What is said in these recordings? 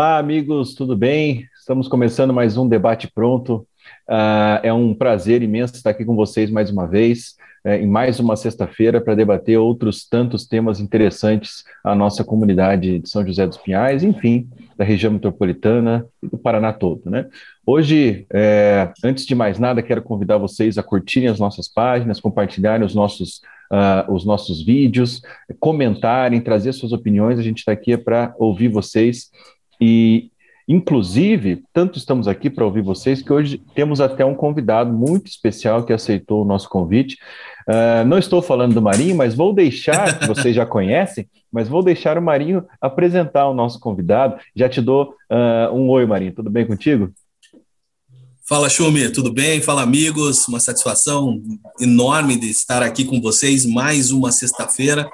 Olá, amigos, tudo bem? Estamos começando mais um debate pronto. Uh, é um prazer imenso estar aqui com vocês mais uma vez, uh, em mais uma sexta-feira, para debater outros tantos temas interessantes à nossa comunidade de São José dos Pinhais, enfim, da região metropolitana e do Paraná todo. Né? Hoje, é, antes de mais nada, quero convidar vocês a curtirem as nossas páginas, compartilharem os nossos uh, os nossos vídeos, comentarem, trazer suas opiniões. A gente está aqui para ouvir vocês e, inclusive, tanto estamos aqui para ouvir vocês que hoje temos até um convidado muito especial que aceitou o nosso convite. Uh, não estou falando do Marinho, mas vou deixar, que vocês já conhecem, mas vou deixar o Marinho apresentar o nosso convidado. Já te dou uh, um oi, Marinho. Tudo bem contigo? Fala, Chumi, tudo bem? Fala, amigos. Uma satisfação enorme de estar aqui com vocês mais uma sexta-feira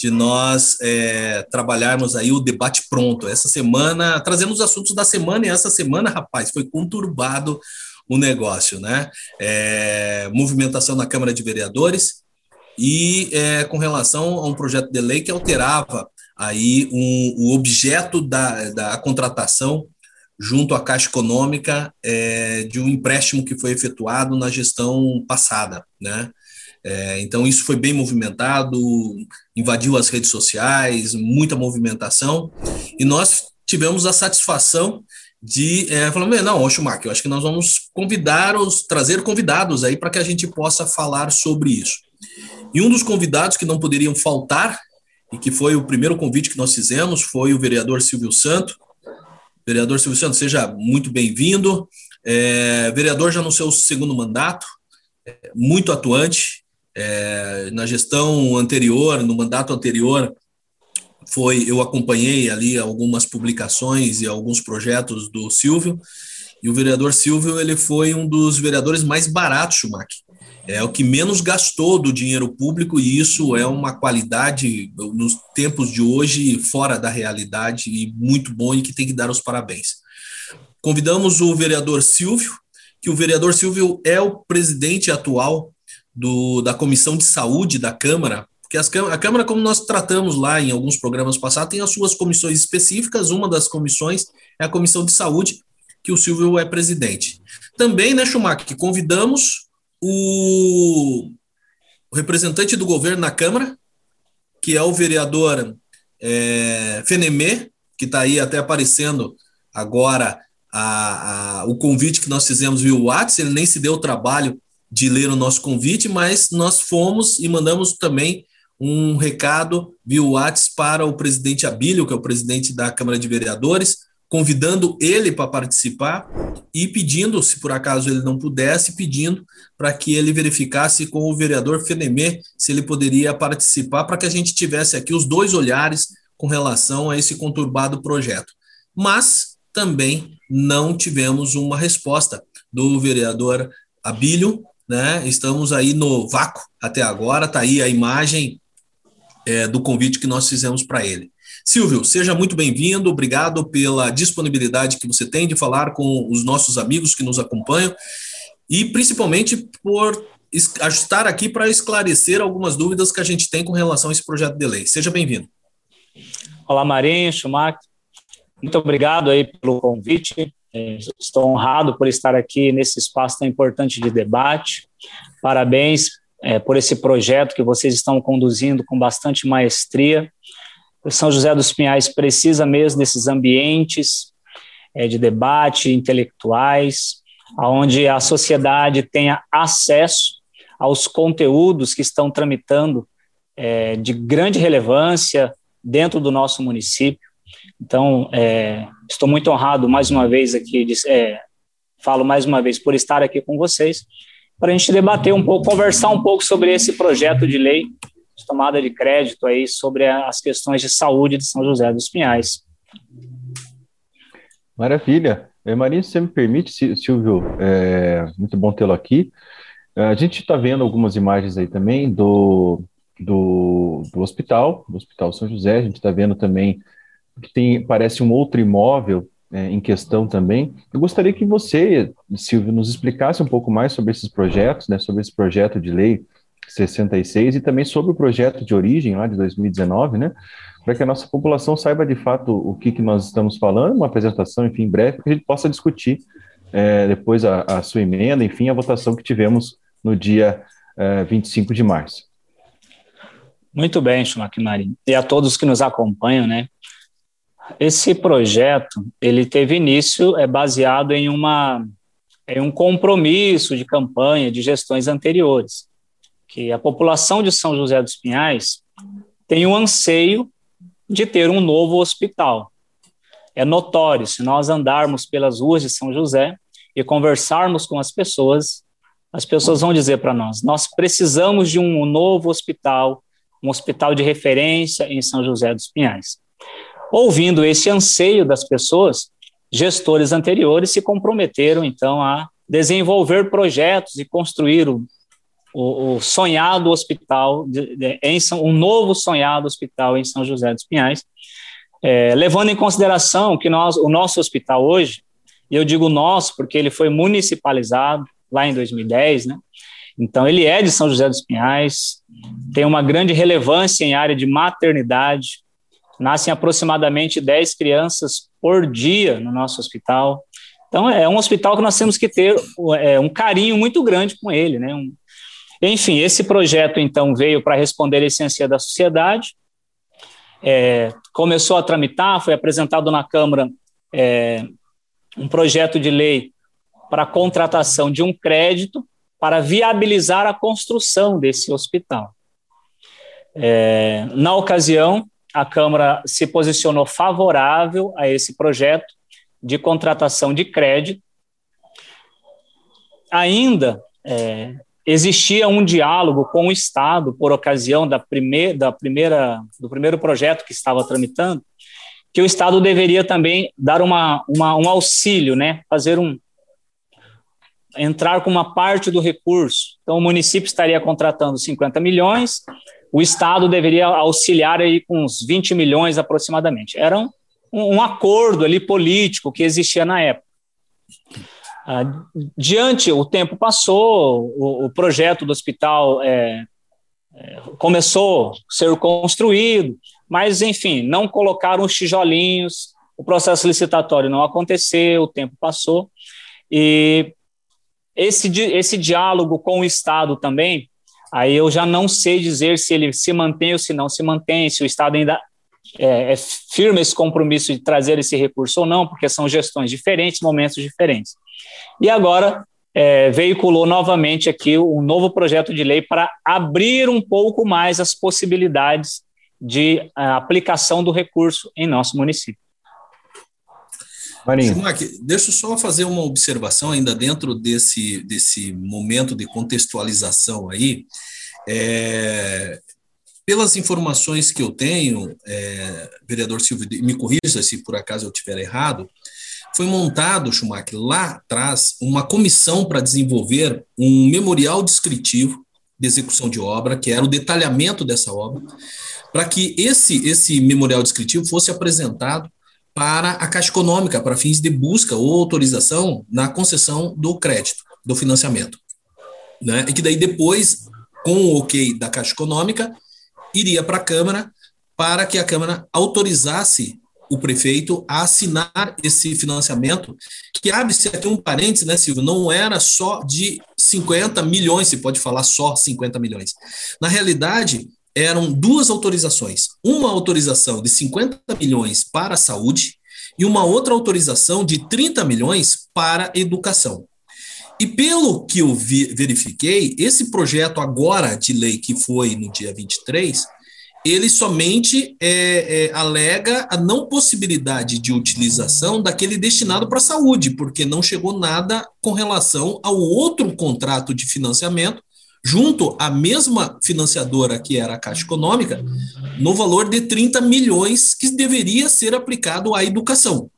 de nós é, trabalharmos aí o debate pronto. Essa semana, trazendo os assuntos da semana, e essa semana, rapaz, foi conturbado o negócio, né? É, movimentação na Câmara de Vereadores e é, com relação a um projeto de lei que alterava aí um, o objeto da, da contratação junto à Caixa Econômica é, de um empréstimo que foi efetuado na gestão passada, né? É, então isso foi bem movimentado, invadiu as redes sociais, muita movimentação, e nós tivemos a satisfação de é, falar, não, Schumacher, eu acho que nós vamos convidar os, trazer convidados aí para que a gente possa falar sobre isso. E um dos convidados que não poderiam faltar, e que foi o primeiro convite que nós fizemos, foi o vereador Silvio Santo, Vereador Silvio Santos, seja muito bem-vindo. É, vereador já no seu segundo mandato, é, muito atuante. É, na gestão anterior, no mandato anterior, foi eu acompanhei ali algumas publicações e alguns projetos do Silvio. E o vereador Silvio ele foi um dos vereadores mais baratos, Schumacher é o que menos gastou do dinheiro público, e isso é uma qualidade nos tempos de hoje fora da realidade e muito bom e que tem que dar os parabéns. Convidamos o vereador Silvio, que o vereador Silvio é o presidente atual do, da Comissão de Saúde da Câmara, porque as, a Câmara, como nós tratamos lá em alguns programas passados, tem as suas comissões específicas, uma das comissões é a Comissão de Saúde, que o Silvio é presidente. Também, né, Schumacher, convidamos o, o representante do governo na Câmara, que é o vereador é, Fenemê, que está aí até aparecendo agora a, a, o convite que nós fizemos via WhatsApp, ele nem se deu o trabalho de ler o nosso convite, mas nós fomos e mandamos também um recado via WhatsApp para o presidente Abílio, que é o presidente da Câmara de Vereadores, convidando ele para participar e pedindo, se por acaso ele não pudesse, pedindo para que ele verificasse com o vereador Fenemê se ele poderia participar, para que a gente tivesse aqui os dois olhares com relação a esse conturbado projeto. Mas também não tivemos uma resposta do vereador Abílio, né? Estamos aí no vácuo até agora, está aí a imagem é, do convite que nós fizemos para ele. Silvio, seja muito bem-vindo, obrigado pela disponibilidade que você tem de falar com os nossos amigos que nos acompanham e principalmente por estar aqui para esclarecer algumas dúvidas que a gente tem com relação a esse projeto de lei. Seja bem-vindo. Olá, Marinho, Schumacher. Muito obrigado aí pelo convite. É, estou honrado por estar aqui nesse espaço tão importante de debate. Parabéns é, por esse projeto que vocês estão conduzindo com bastante maestria o São José dos Pinhais precisa mesmo desses ambientes é, de debate intelectuais, onde a sociedade tenha acesso aos conteúdos que estão tramitando é, de grande relevância dentro do nosso município. Então, é, estou muito honrado mais uma vez aqui, de, é, falo mais uma vez por estar aqui com vocês, para a gente debater um pouco, conversar um pouco sobre esse projeto de lei de tomada de crédito aí sobre as questões de saúde de São José dos Pinhais. Maravilha. É, Marinho, se você me permite, Silvio, é muito bom tê-lo aqui. É, a gente está vendo algumas imagens aí também do, do, do, hospital, do Hospital São José. A gente está vendo também tem, parece um outro imóvel é, em questão também. Eu gostaria que você, Silvio, nos explicasse um pouco mais sobre esses projetos, né, sobre esse projeto de lei 66 e também sobre o projeto de origem lá de 2019, né? Para que a nossa população saiba de fato o que, que nós estamos falando, uma apresentação, enfim, breve, para que a gente possa discutir é, depois a, a, sua emenda, enfim, a votação que tivemos no dia é, 25 de março. Muito bem, Schumacher Marinho. E a todos que nos acompanham, né? Esse projeto, ele teve início é baseado em uma em um compromisso de campanha de gestões anteriores, que a população de São José dos Pinhais tem o um anseio de ter um novo hospital. É notório, se nós andarmos pelas ruas de São José e conversarmos com as pessoas, as pessoas vão dizer para nós: nós precisamos de um novo hospital, um hospital de referência em São José dos Pinhais. Ouvindo esse anseio das pessoas, gestores anteriores se comprometeram, então, a desenvolver projetos e construir o, o, o sonhado hospital, de, de, em São, um novo sonhado hospital em São José dos Pinhais, é, levando em consideração que nós, o nosso hospital hoje, e eu digo nosso porque ele foi municipalizado lá em 2010, né? Então, ele é de São José dos Pinhais, tem uma grande relevância em área de maternidade, Nascem aproximadamente 10 crianças por dia no nosso hospital. Então, é um hospital que nós temos que ter é, um carinho muito grande com ele. Né? Um, enfim, esse projeto, então, veio para responder a essência da sociedade, é, começou a tramitar, foi apresentado na Câmara é, um projeto de lei para a contratação de um crédito para viabilizar a construção desse hospital. É, na ocasião, a Câmara se posicionou favorável a esse projeto de contratação de crédito. Ainda é, existia um diálogo com o Estado por ocasião da, primeir, da primeira, do primeiro projeto que estava tramitando, que o Estado deveria também dar uma, uma, um auxílio, né, fazer um entrar com uma parte do recurso. Então, o município estaria contratando 50 milhões, o Estado deveria auxiliar aí com uns 20 milhões aproximadamente. Era um, um acordo ali político que existia na época. Ah, diante, o tempo passou, o, o projeto do hospital é, é, começou a ser construído, mas, enfim, não colocaram os tijolinhos, o processo licitatório não aconteceu, o tempo passou, e esse, esse diálogo com o Estado também Aí eu já não sei dizer se ele se mantém ou se não se mantém, se o Estado ainda é, é firme esse compromisso de trazer esse recurso ou não, porque são gestões diferentes, momentos diferentes. E agora é, veiculou novamente aqui um novo projeto de lei para abrir um pouco mais as possibilidades de aplicação do recurso em nosso município. Marinho. deixa eu só fazer uma observação ainda dentro desse, desse momento de contextualização aí. É, pelas informações que eu tenho, é, vereador Silvio, me corrija se por acaso eu estiver errado, foi montado, Schumacher, lá atrás, uma comissão para desenvolver um memorial descritivo de execução de obra, que era o detalhamento dessa obra, para que esse, esse memorial descritivo fosse apresentado para a Caixa Econômica, para fins de busca ou autorização na concessão do crédito, do financiamento. Né? E que daí depois, com o ok da Caixa Econômica, iria para a Câmara para que a Câmara autorizasse o prefeito a assinar esse financiamento, que abre-se aqui um parênteses, né, Silvio? Não era só de 50 milhões, se pode falar só 50 milhões. Na realidade, eram duas autorizações. Uma autorização de 50 milhões para a saúde e uma outra autorização de 30 milhões para a educação. E pelo que eu vi, verifiquei, esse projeto agora de lei que foi no dia 23, ele somente é, é, alega a não possibilidade de utilização daquele destinado para a saúde, porque não chegou nada com relação ao outro contrato de financiamento junto à mesma financiadora que era a Caixa Econômica, no valor de 30 milhões que deveria ser aplicado à educação.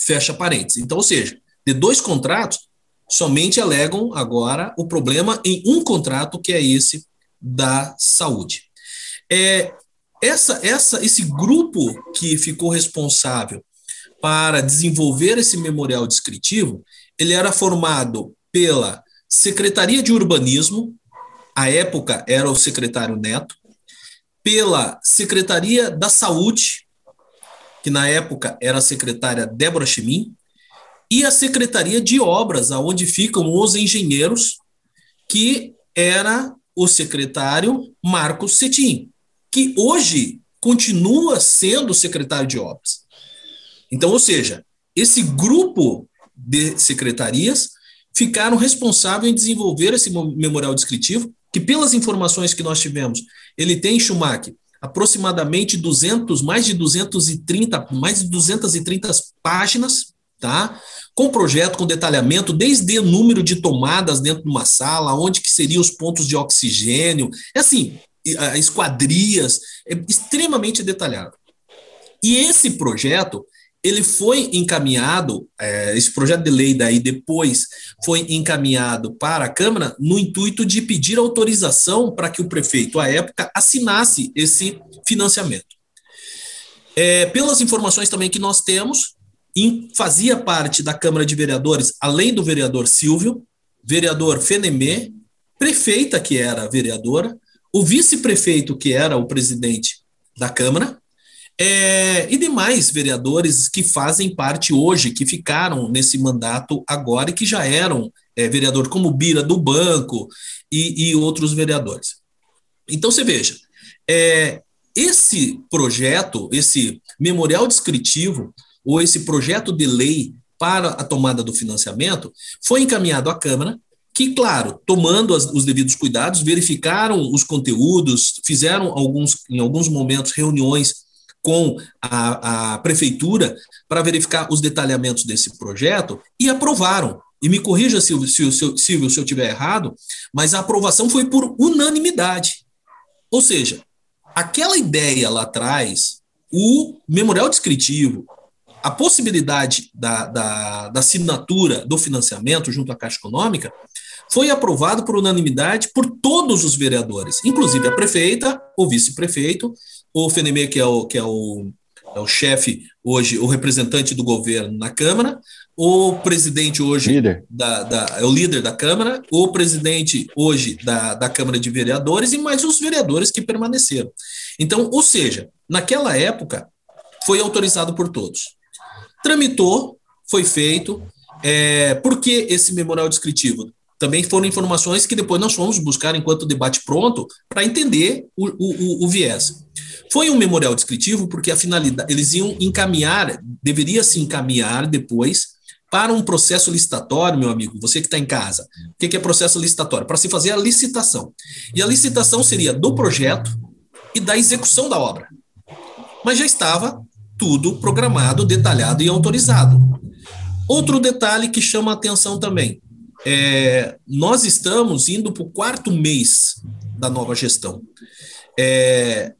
Fecha parênteses. Então, ou seja, de dois contratos, somente alegam agora o problema em um contrato, que é esse da saúde. É, essa, essa, esse grupo que ficou responsável para desenvolver esse memorial descritivo, ele era formado pela Secretaria de Urbanismo, à época era o secretário Neto, pela Secretaria da Saúde, que na época era a secretária Débora Chimin, e a Secretaria de Obras, aonde ficam os engenheiros, que era o secretário Marcos Cetim, que hoje continua sendo secretário de Obras. Então, ou seja, esse grupo de secretarias ficaram responsáveis em desenvolver esse memorial descritivo, que pelas informações que nós tivemos, ele tem, Schumacher, aproximadamente 200, mais de 230, mais de 230 páginas, tá? Com projeto, com detalhamento, desde o número de tomadas dentro de uma sala, onde que seriam os pontos de oxigênio, é assim, esquadrias, é extremamente detalhado. E esse projeto, ele foi encaminhado, é, esse projeto de lei daí depois foi encaminhado para a Câmara no intuito de pedir autorização para que o prefeito, à época, assinasse esse financiamento. É, pelas informações também que nós temos, em, fazia parte da Câmara de Vereadores, além do vereador Silvio, vereador Fenemê, prefeita que era vereadora, o vice-prefeito que era o presidente da Câmara, é, e demais vereadores que fazem parte hoje, que ficaram nesse mandato agora e que já eram é, vereador, como Bira do Banco e, e outros vereadores. Então você veja, é, esse projeto, esse memorial descritivo, ou esse projeto de lei para a tomada do financiamento, foi encaminhado à Câmara, que, claro, tomando as, os devidos cuidados, verificaram os conteúdos, fizeram alguns, em alguns momentos reuniões com a, a prefeitura para verificar os detalhamentos desse projeto e aprovaram. E me corrija, Silvio, se, se, Silvio, se eu estiver errado, mas a aprovação foi por unanimidade. Ou seja, aquela ideia lá atrás, o memorial descritivo, a possibilidade da, da, da assinatura do financiamento junto à Caixa Econômica, foi aprovado por unanimidade por todos os vereadores, inclusive a prefeita, o vice-prefeito o Fenemê, que é o, que é o, é o chefe hoje, o representante do governo na Câmara, o presidente hoje líder. Da, da, é o líder da Câmara, o presidente hoje da, da Câmara de Vereadores e mais os vereadores que permaneceram. Então, ou seja, naquela época foi autorizado por todos. Tramitou, foi feito. É, por que esse memorial descritivo? Também foram informações que depois nós fomos buscar enquanto debate pronto para entender o, o, o, viés. Foi um memorial descritivo porque a finalidade, eles iam encaminhar, deveria se encaminhar depois para um processo licitatório, meu amigo, você que está em casa. O que é processo licitatório? Para se fazer a licitação. E a licitação seria do projeto e da execução da obra. Mas já estava tudo programado, detalhado e autorizado. Outro detalhe que chama a atenção também: é, nós estamos indo para o quarto mês da nova gestão. É,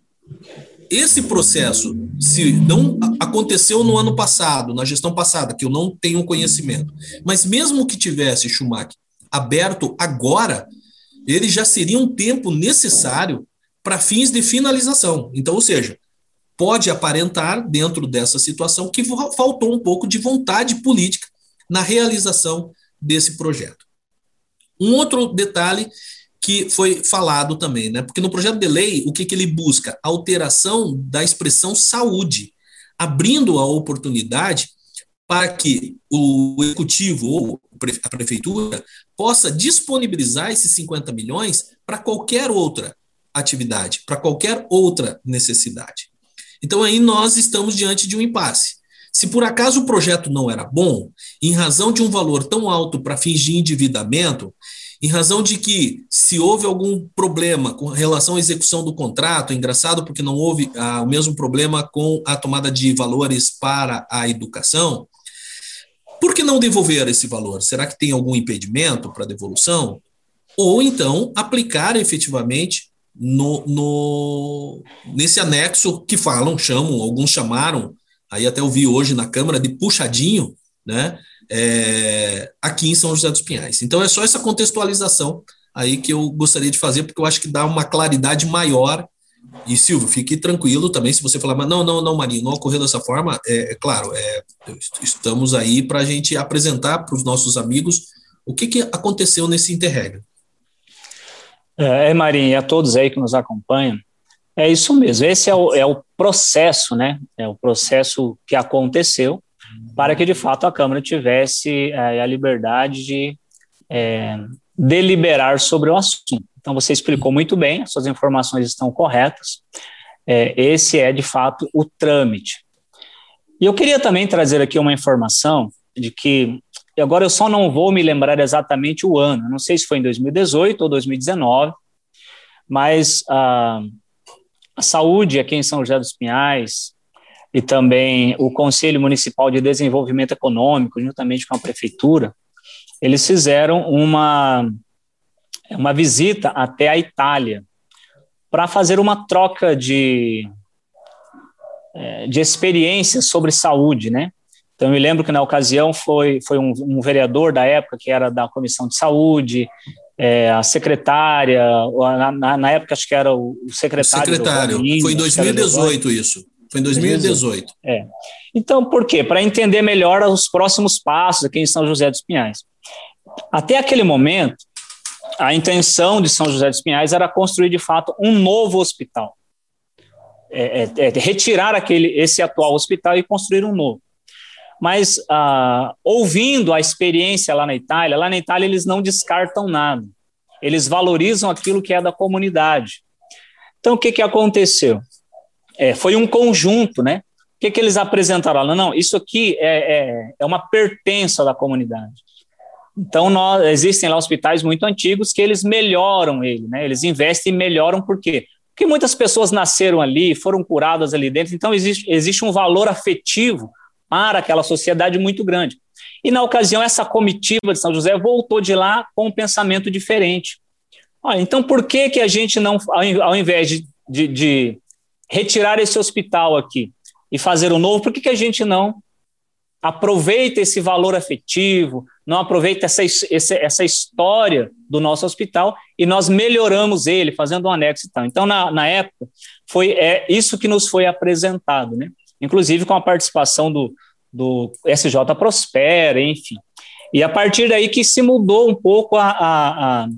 esse processo, se não aconteceu no ano passado, na gestão passada, que eu não tenho conhecimento, mas mesmo que tivesse Schumacher aberto agora, ele já seria um tempo necessário para fins de finalização. Então, ou seja, pode aparentar dentro dessa situação que faltou um pouco de vontade política na realização desse projeto. Um outro detalhe que foi falado também, né? Porque no projeto de lei, o que, que ele busca? Alteração da expressão saúde, abrindo a oportunidade para que o executivo ou a prefeitura possa disponibilizar esses 50 milhões para qualquer outra atividade, para qualquer outra necessidade. Então aí nós estamos diante de um impasse. Se por acaso o projeto não era bom, em razão de um valor tão alto para fins de endividamento, em razão de que, se houve algum problema com relação à execução do contrato, é engraçado porque não houve ah, o mesmo problema com a tomada de valores para a educação, por que não devolver esse valor? Será que tem algum impedimento para devolução? Ou então aplicar efetivamente no, no, nesse anexo que falam, chamam, alguns chamaram aí até eu vi hoje na Câmara de puxadinho, né, é, aqui em São José dos Pinhais. Então é só essa contextualização aí que eu gostaria de fazer, porque eu acho que dá uma claridade maior. E Silvio, fique tranquilo também, se você falar, mas não, não, não, Marinho, não ocorreu dessa forma, é, é claro, é, estamos aí para a gente apresentar para os nossos amigos o que, que aconteceu nesse interregno. É, é Marinho, e a todos aí que nos acompanham, é isso mesmo, esse é o, é o processo, né? É o processo que aconteceu para que, de fato, a Câmara tivesse é, a liberdade de é, deliberar sobre o assunto. Então, você explicou muito bem, as suas informações estão corretas. É, esse é, de fato, o trâmite. E eu queria também trazer aqui uma informação de que, agora eu só não vou me lembrar exatamente o ano, não sei se foi em 2018 ou 2019, mas a, a saúde aqui em São José dos Pinhais e também o Conselho Municipal de Desenvolvimento Econômico, juntamente com a Prefeitura, eles fizeram uma, uma visita até a Itália para fazer uma troca de, é, de experiências sobre saúde, né? Então, eu me lembro que na ocasião foi, foi um, um vereador da época, que era da Comissão de Saúde, é, a secretária, na, na, época acho que era o secretário. O secretário, foi em 2018 isso. Foi em 2018. É. Então, por quê? Para entender melhor os próximos passos aqui em São José dos Pinhais. Até aquele momento, a intenção de São José dos Pinhais era construir, de fato, um novo hospital. É, é, é retirar aquele, esse atual hospital e construir um novo. Mas, ah, ouvindo a experiência lá na Itália, lá na Itália eles não descartam nada. Eles valorizam aquilo que é da comunidade. Então, o que, que aconteceu? É, foi um conjunto, né? O que, que eles apresentaram lá? Não, isso aqui é, é, é uma pertença da comunidade. Então, nós, existem lá hospitais muito antigos que eles melhoram ele, né? Eles investem e melhoram por quê? Porque muitas pessoas nasceram ali, foram curadas ali dentro, então existe, existe um valor afetivo para aquela sociedade muito grande. E na ocasião, essa comitiva de São José voltou de lá com um pensamento diferente. Olha, então por que, que a gente não, ao invés de, de, de retirar esse hospital aqui e fazer o um novo, por que, que a gente não aproveita esse valor afetivo, não aproveita essa, essa, essa história do nosso hospital e nós melhoramos ele, fazendo um anexo e tal. Então, na, na época, foi é, isso que nos foi apresentado, né? Inclusive com a participação do, do SJ Prospera, enfim. E a partir daí que se mudou um pouco a, a,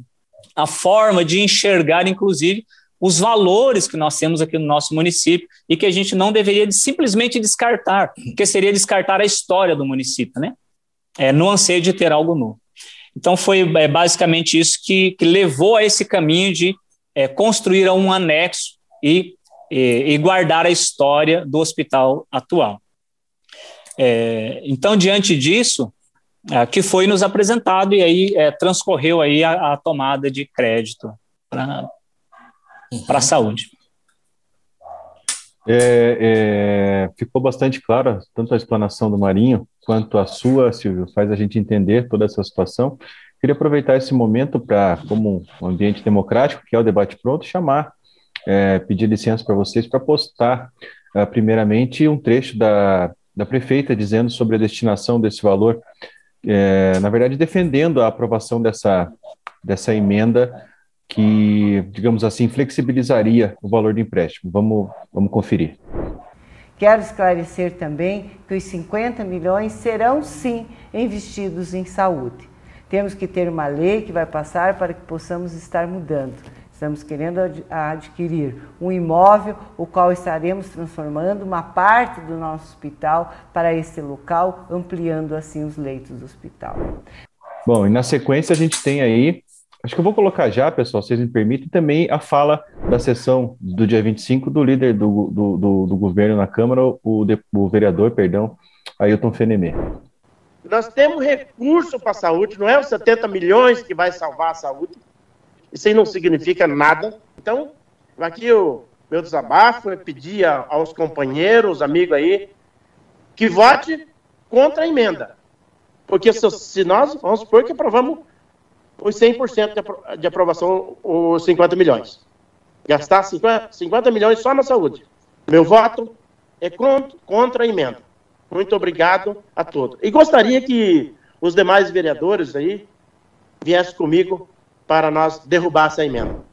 a, forma de enxergar, inclusive, os valores que nós temos aqui no nosso município e que a gente não deveria simplesmente descartar, porque seria descartar a história do município, né? É, no anseio de ter algo novo. Então, foi é, basicamente isso que, que, levou a esse caminho de é, construir um anexo e, e, e, guardar a história do hospital atual. É, então, diante disso, é, que foi nos apresentado e aí é, transcorreu aí a, a tomada de crédito para para a saúde. É, é, ficou bastante clara tanto a explanação do Marinho quanto a sua, Silvio, faz a gente entender toda essa situação. Queria aproveitar esse momento para, como um ambiente democrático, que é o debate pronto, chamar, é, pedir licença para vocês para postar, é, primeiramente, um trecho da, da prefeita dizendo sobre a destinação desse valor, é, na verdade, defendendo a aprovação dessa, dessa emenda que, digamos assim, flexibilizaria o valor do empréstimo. Vamos, vamos conferir. Quero esclarecer também que os 50 milhões serão sim investidos em saúde. Temos que ter uma lei que vai passar para que possamos estar mudando. Estamos querendo adquirir um imóvel, o qual estaremos transformando uma parte do nosso hospital para esse local, ampliando assim os leitos do hospital. Bom, e na sequência a gente tem aí Acho que eu vou colocar já, pessoal, se vocês me permitem, também a fala da sessão do dia 25 do líder do, do, do, do governo na Câmara, o, de, o vereador, perdão, Ailton Fenemê. Nós temos recurso para a saúde, não é os 70 milhões que vai salvar a saúde. Isso aí não significa nada. Então, aqui o meu desabafo é pedir aos companheiros, amigos aí, que vote contra a emenda. Porque se, se nós, vamos supor que aprovamos os 100% de aprovação, os 50 milhões. Gastar 50, 50 milhões só na saúde. Meu voto é contra a emenda. Muito obrigado a todos. E gostaria que os demais vereadores aí viessem comigo para nós derrubar essa emenda.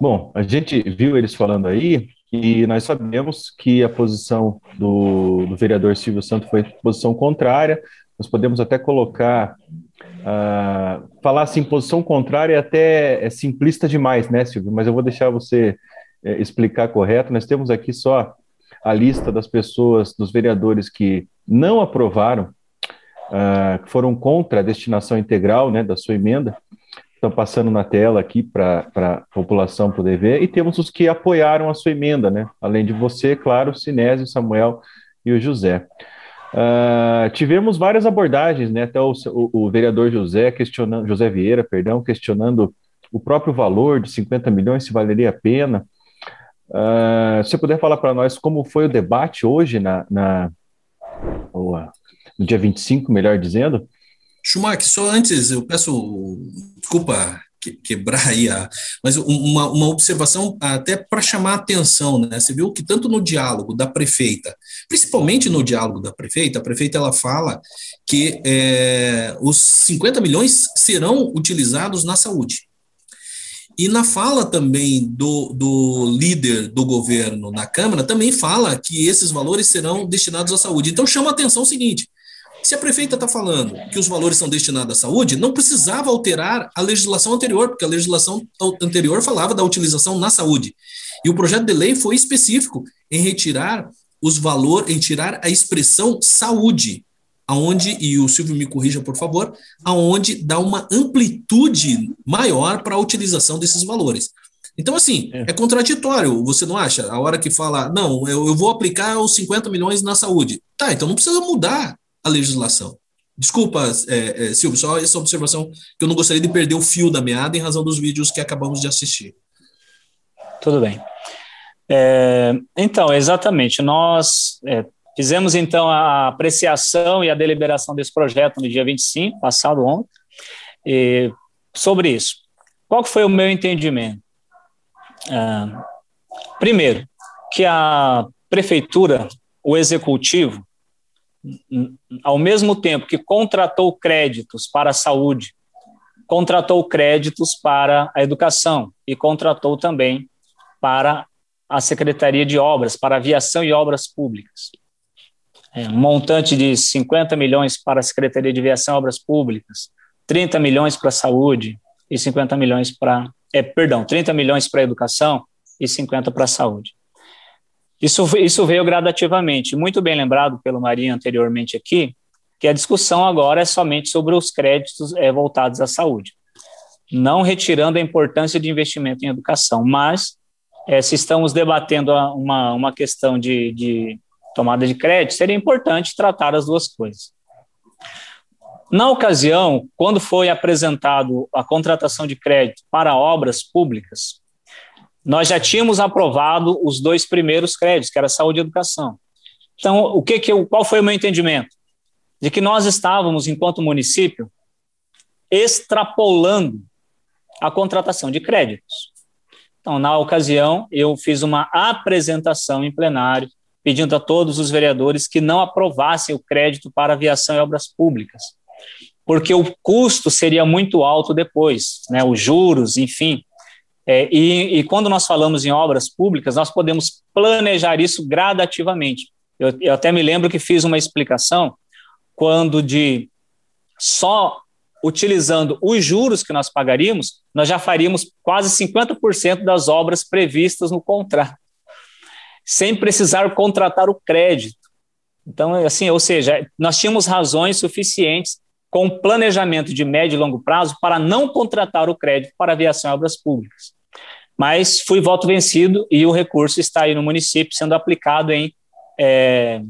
Bom, a gente viu eles falando aí e nós sabemos que a posição do, do vereador Silvio Santos foi posição contrária. Nós podemos até colocar Uh, falar assim, posição contrária é até é simplista demais, né, Silvio? Mas eu vou deixar você é, explicar correto. Nós temos aqui só a lista das pessoas, dos vereadores que não aprovaram, uh, foram contra a destinação integral né, da sua emenda. Estão passando na tela aqui para a população poder ver. E temos os que apoiaram a sua emenda, né? Além de você, claro, Sinésio, Samuel e o José. Uh, tivemos várias abordagens, né? Até o, o, o, vereador José questionando, José Vieira, perdão, questionando o próprio valor de 50 milhões, se valeria a pena. Uh, se você puder falar para nós como foi o debate hoje na, na no dia 25, melhor dizendo. Schumacher, só antes, eu peço desculpa quebrar aí a. Mas uma, uma observação até para chamar a atenção, né? Você viu que tanto no diálogo da prefeita, principalmente no diálogo da prefeita, a prefeita ela fala que é, os 50 milhões serão utilizados na saúde. E na fala também do, do líder do governo na Câmara, também fala que esses valores serão destinados à saúde. Então chama a atenção o seguinte: se a prefeita está falando que os valores são destinados à saúde, não precisava alterar a legislação anterior, porque a legislação anterior falava da utilização na saúde. E o projeto de lei foi específico em retirar os valores, em tirar a expressão saúde, aonde, e o Silvio me corrija, por favor, aonde dá uma amplitude maior para a utilização desses valores. Então, assim, é. é. contraditório, você não acha? A hora que fala, não, eu, eu vou aplicar os 50 milhões na saúde. Tá, então não precisa mudar a legislação. Desculpa, é, é, Silvio, só essa observação que eu não gostaria de perder o fio da meada em razão dos vídeos que acabamos de assistir. Tudo bem. É, então, exatamente, nós é, fizemos então a apreciação e a deliberação desse projeto no dia 25, passado ontem, e, sobre isso. Qual foi o meu entendimento? É, primeiro, que a prefeitura, o executivo, ao mesmo tempo que contratou créditos para a saúde, contratou créditos para a educação e contratou também para a Secretaria de Obras, para Aviação e Obras Públicas. É, um montante de 50 milhões para a Secretaria de Aviação e Obras Públicas, 30 milhões para a saúde e 50 milhões para. É, perdão, 30 milhões para a educação e 50 para a saúde. Isso, isso veio gradativamente, muito bem lembrado pelo Marinho anteriormente aqui, que a discussão agora é somente sobre os créditos é, voltados à saúde, não retirando a importância de investimento em educação, mas é, se estamos debatendo uma, uma questão de, de tomada de crédito, seria importante tratar as duas coisas. Na ocasião, quando foi apresentado a contratação de crédito para obras públicas, nós já tínhamos aprovado os dois primeiros créditos, que era saúde e educação. Então, o que que eu, qual foi o meu entendimento? De que nós estávamos, enquanto município, extrapolando a contratação de créditos. Então, na ocasião, eu fiz uma apresentação em plenário, pedindo a todos os vereadores que não aprovassem o crédito para aviação e obras públicas, porque o custo seria muito alto depois, né, os juros, enfim, é, e, e, quando nós falamos em obras públicas, nós podemos planejar isso gradativamente. Eu, eu até me lembro que fiz uma explicação quando de só utilizando os juros que nós pagaríamos, nós já faríamos quase 50% das obras previstas no contrato, sem precisar contratar o crédito. Então, assim, ou seja, nós tínhamos razões suficientes com planejamento de médio e longo prazo para não contratar o crédito para aviação e obras públicas mas fui voto vencido e o recurso está aí no município sendo aplicado em é,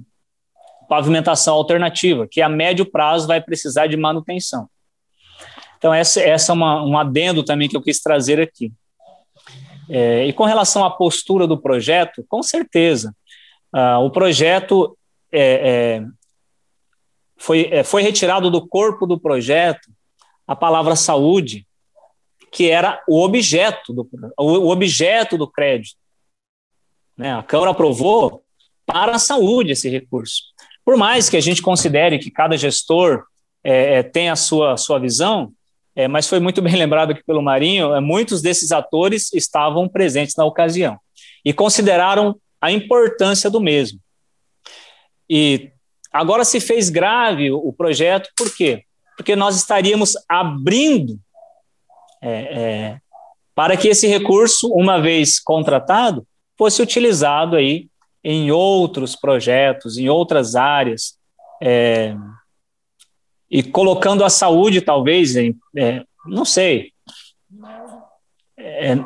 pavimentação alternativa, que a médio prazo vai precisar de manutenção. Então, essa, essa é uma, um adendo também que eu quis trazer aqui. É, e com relação à postura do projeto, com certeza, ah, o projeto é, é foi, é, foi retirado do corpo do projeto a palavra saúde, que era o objeto do, o objeto do crédito. Né? A Câmara aprovou para a saúde esse recurso. Por mais que a gente considere que cada gestor é, é tem a sua, sua visão, é, mas foi muito bem lembrado aqui pelo Marinho, é, muitos desses atores estavam presentes na ocasião e consideraram a importância do mesmo. E agora se fez grave o projeto, por quê? porque nós estaríamos abrindo é, é, para que esse recurso, uma vez contratado, fosse utilizado aí em outros projetos, em outras áreas, é, e colocando a saúde, talvez, em, é, não sei,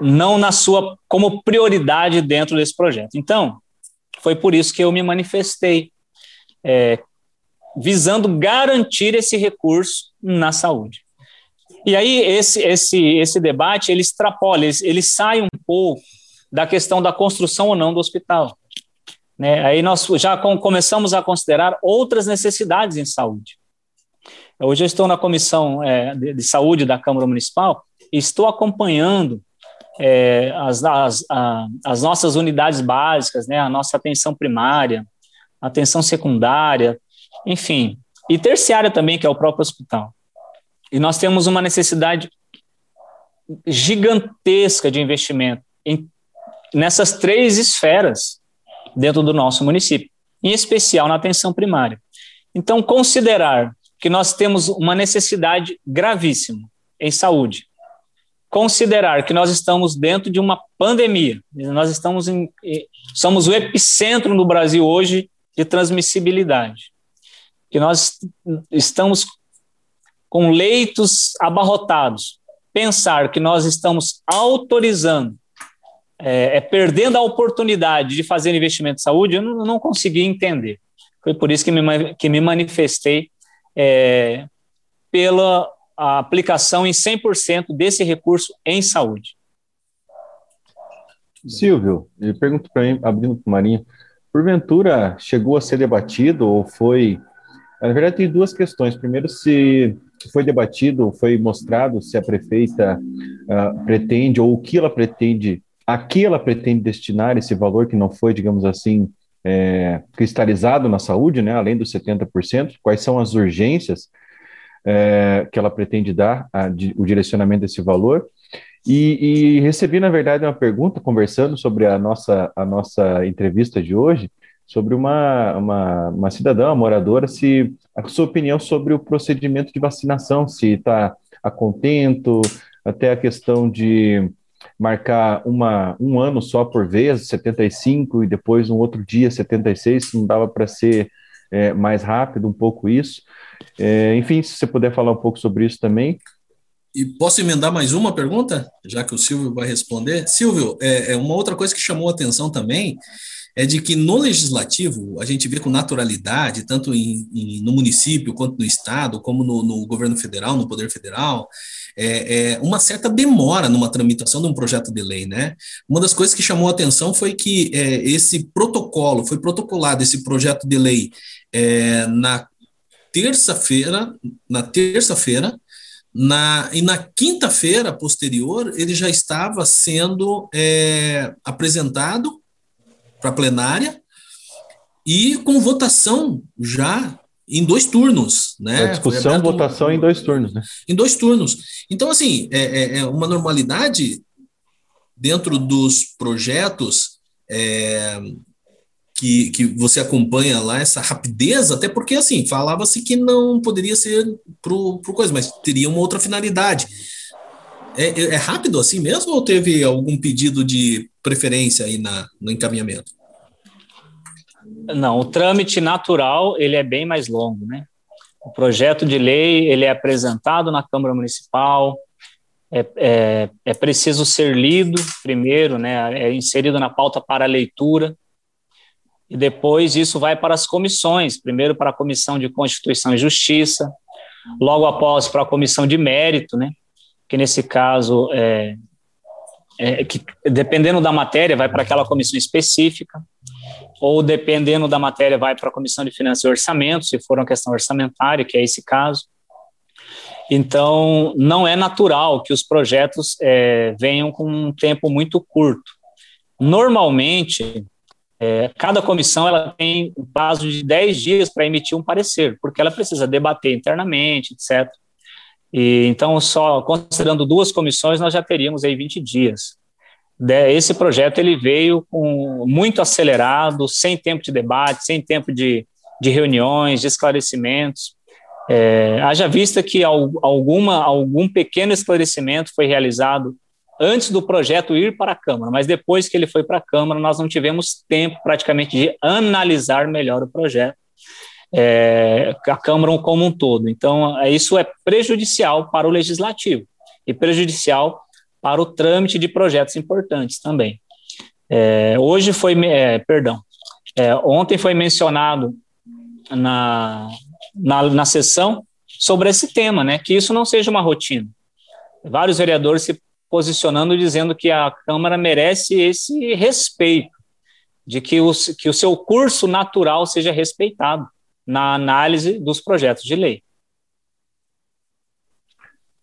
não na sua como prioridade dentro desse projeto. Então, foi por isso que eu me manifestei, é, visando garantir esse recurso na saúde. E aí esse esse esse debate ele extrapola, ele, ele sai um pouco da questão da construção ou não do hospital. Né? Aí nós já com, começamos a considerar outras necessidades em saúde. Hoje eu estou na comissão é, de, de, saúde da Câmara Municipal e estou acompanhando é, as, as, a, as nossas unidades básicas, né, a nossa atenção primária, atenção secundária, enfim, e terciária também, que é o próprio hospital. E nós temos uma necessidade gigantesca de investimento em, nessas três esferas dentro do nosso município, em especial na atenção primária. Então, considerar que nós temos uma necessidade gravíssima em saúde, considerar que nós estamos dentro de uma pandemia, nós estamos em, somos o epicentro no Brasil hoje de transmissibilidade, que nós estamos com leitos abarrotados, pensar que nós estamos autorizando, é, é perdendo a oportunidade de fazer investimento em saúde, eu não, não consegui entender. Foi por isso que me, que me manifestei é, pela aplicação em 100% desse recurso em saúde. Silvio, eu pergunto para mim, abrindo para o Marinho, porventura chegou a ser debatido ou foi. Na verdade, tem duas questões. Primeiro, se foi debatido, foi mostrado se a prefeita uh, pretende, ou o que ela pretende, a que ela pretende destinar esse valor que não foi, digamos assim, é, cristalizado na saúde, né, além dos 70%, quais são as urgências é, que ela pretende dar, a, de, o direcionamento desse valor. E, e, recebi, na verdade, uma pergunta, conversando sobre a nossa, a nossa entrevista de hoje, sobre uma, uma, uma cidadã, uma moradora, se a sua opinião sobre o procedimento de vacinação, se está a contento, até a questão de marcar uma, um ano só por vez, 75, e depois um outro dia, 76, não dava para ser é, mais rápido um pouco isso. É, enfim, se você puder falar um pouco sobre isso também. E posso emendar mais uma pergunta, já que o Silvio vai responder? Silvio, é, é uma outra coisa que chamou a atenção também é de que no legislativo a gente vê com naturalidade, tanto em, em, no município quanto no estado, como no, no governo federal, no poder federal, é, é, uma certa demora numa tramitação de um projeto de lei, né? Uma das coisas que chamou a atenção foi que é, esse protocolo, foi protocolado esse projeto de lei é, na terça-feira, na terça-feira, na, e na quinta-feira posterior, ele já estava sendo é, apresentado para a plenária e com votação já em dois turnos, né? A discussão, votação um, em dois turnos, né? Em dois turnos. Então, assim, é, é, é uma normalidade dentro dos projetos é, que, que você acompanha lá essa rapidez, até porque assim, falava-se que não poderia ser pro, pro coisa, mas teria uma outra finalidade. É, é, é, rápido assim mesmo ou teve algum pedido de preferência aí na, no encaminhamento? Não, o trâmite natural ele é bem mais longo, né? O projeto de lei ele é apresentado na Câmara Municipal, é, é, é preciso ser lido primeiro, né? É inserido na pauta para leitura, e depois isso vai para as comissões, primeiro para a Comissão de Constituição e Justiça, logo após para a Comissão de Mérito, né, que nesse caso, é, é, que, dependendo da matéria, vai para aquela comissão específica, ou dependendo da matéria, vai para a Comissão de Finanças e Orçamento, se for uma questão orçamentária, que é esse caso. Então, não é natural que os projetos é, venham com um tempo muito curto. Normalmente, é, cada comissão ela tem um prazo de 10 dias para emitir um parecer, porque ela precisa debater internamente, etc. E, então, só considerando duas comissões, nós já teríamos aí 20 dias. Esse projeto ele veio com, muito acelerado, sem tempo de debate, sem tempo de, de reuniões, de esclarecimentos. É, haja vista que alguma, algum pequeno esclarecimento foi realizado antes do projeto ir para a Câmara, mas depois que ele foi para a Câmara, nós não tivemos tempo praticamente de analisar melhor o projeto, é, a Câmara como um todo. Então, é, isso é prejudicial para o Legislativo e prejudicial para o trâmite de projetos importantes também. É, hoje foi, é, perdão, é, ontem foi mencionado na, na, na sessão sobre esse tema, né, que isso não seja uma rotina. Vários vereadores se posicionando dizendo que a Câmara merece esse respeito, de que o, que o seu curso natural seja respeitado na análise dos projetos de lei.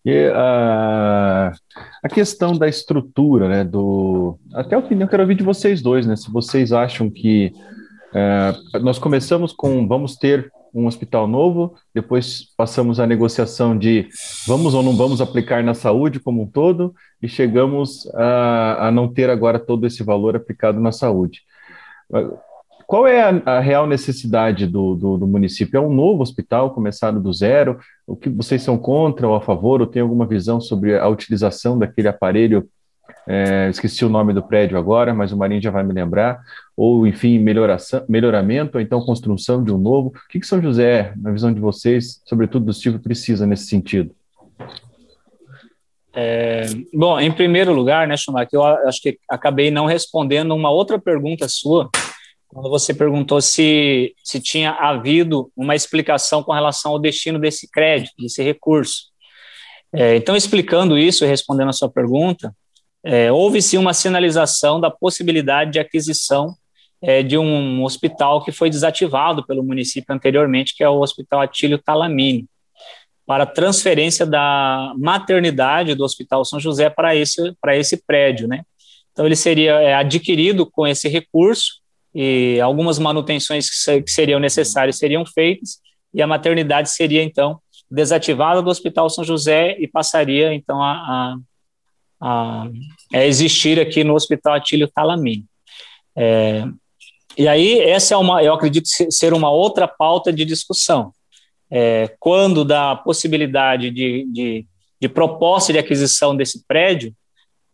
E, uh, a questão da estrutura, né, do... Até a opinião, quero ouvir de vocês dois, né, se vocês acham que uh, nós começamos com vamos ter um hospital novo, depois passamos a negociação de vamos ou não vamos aplicar na saúde como um todo, e chegamos a, a não ter agora todo esse valor aplicado na saúde. Qual é a, a real necessidade do, do, do, município? É um novo hospital, começado do zero? O que vocês são contra ou a favor? Ou tem alguma visão sobre a utilização daquele aparelho é, esqueci o nome do prédio agora, mas o Marinho já vai me lembrar, ou enfim, melhoração, melhoramento, ou então construção de um novo. O que, que São José, na visão de vocês, sobretudo do Silvio, precisa nesse sentido? É, bom, em primeiro lugar, né, Schumacher, eu acho que acabei não respondendo uma outra pergunta sua, quando você perguntou se, se tinha havido uma explicação com relação ao destino desse crédito, desse recurso. É, então, explicando isso e respondendo a sua pergunta, é, houve sim uma sinalização da possibilidade de aquisição é, de um hospital que foi desativado pelo município anteriormente, que é o Hospital Atílio Talamini, para transferência da maternidade do Hospital São José para esse, para esse prédio. Né? Então, ele seria é, adquirido com esse recurso e algumas manutenções que seriam necessárias seriam feitas, e a maternidade seria, então, desativada do Hospital São José e passaria, então, a, a a, a existir aqui no Hospital Atílio Talamini. É, e aí, essa é uma, eu acredito ser uma outra pauta de discussão. É, quando da possibilidade de, de, de, proposta de aquisição desse prédio,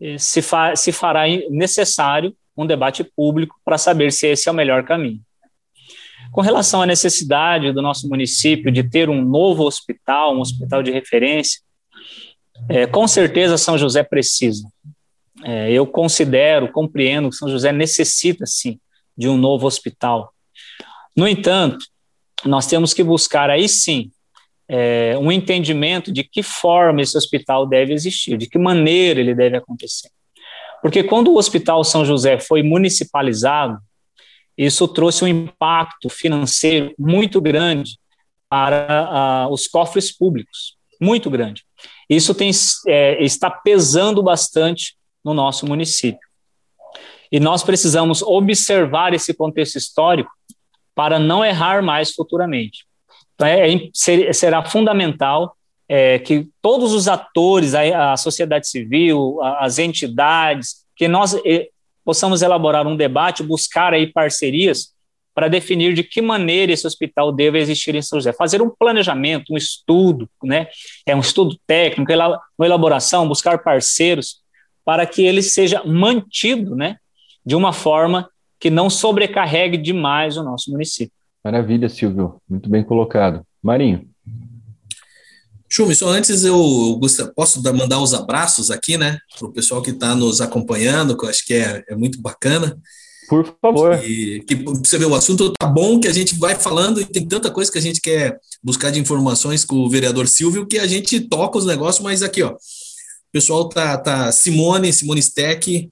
é, se, fa, se fará necessário um debate público para saber se esse é o melhor caminho. Com relação à necessidade do nosso município de ter um novo hospital, um hospital de referência, é, com certeza São José precisa. É, eu considero, compreendo que São José necessita, sim, de um novo hospital. No entanto, nós temos que buscar aí sim é, um entendimento de que forma esse hospital deve existir, de que maneira ele deve acontecer. Porque quando o Hospital São José foi municipalizado, isso trouxe um impacto financeiro muito grande para uh, os cofres públicos, muito grande. Isso tem, é, está pesando bastante no nosso município. E nós precisamos observar esse contexto histórico para não errar mais futuramente. Então, é, é será fundamental é, que todos os atores, a, a sociedade civil, a, as entidades, que nós possamos elaborar um debate, buscar aí parcerias para definir de que maneira esse hospital deve existir em São José. Fazer um planejamento, um estudo, né? é um estudo técnico, uma elaboração, buscar parceiros para que ele seja mantido né? de uma forma que não sobrecarregue demais o nosso município. Maravilha, Silvio. Muito bem colocado. Marinho. Chumi, só antes eu posso mandar os abraços aqui, né, para o pessoal que está nos acompanhando, que eu acho que é, é muito bacana. Por favor. Que, que você vê, o assunto tá bom que a gente vai falando e tem tanta coisa que a gente quer buscar de informações com o vereador Silvio que a gente toca os negócios, mas aqui, ó. O pessoal tá, tá Simone, Simone Steck,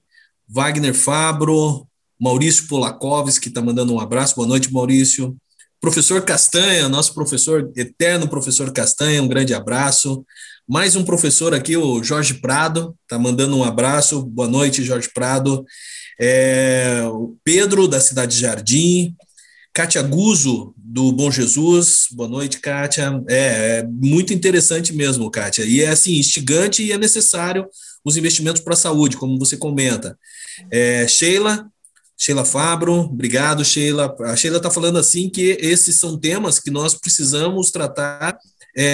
Wagner Fabro, Maurício Polakovski, que tá mandando um abraço. Boa noite, Maurício. Professor Castanha, nosso professor, eterno professor Castanha, um grande abraço. Mais um professor aqui, o Jorge Prado, tá mandando um abraço. Boa noite, Jorge Prado é, o Pedro, da Cidade Jardim, Kátia Guzo, do Bom Jesus. Boa noite, Kátia. É, é, muito interessante mesmo, Kátia. E é assim, instigante e é necessário os investimentos para a saúde, como você comenta. É, Sheila, Sheila Fabro, obrigado, Sheila. A Sheila está falando assim que esses são temas que nós precisamos tratar é,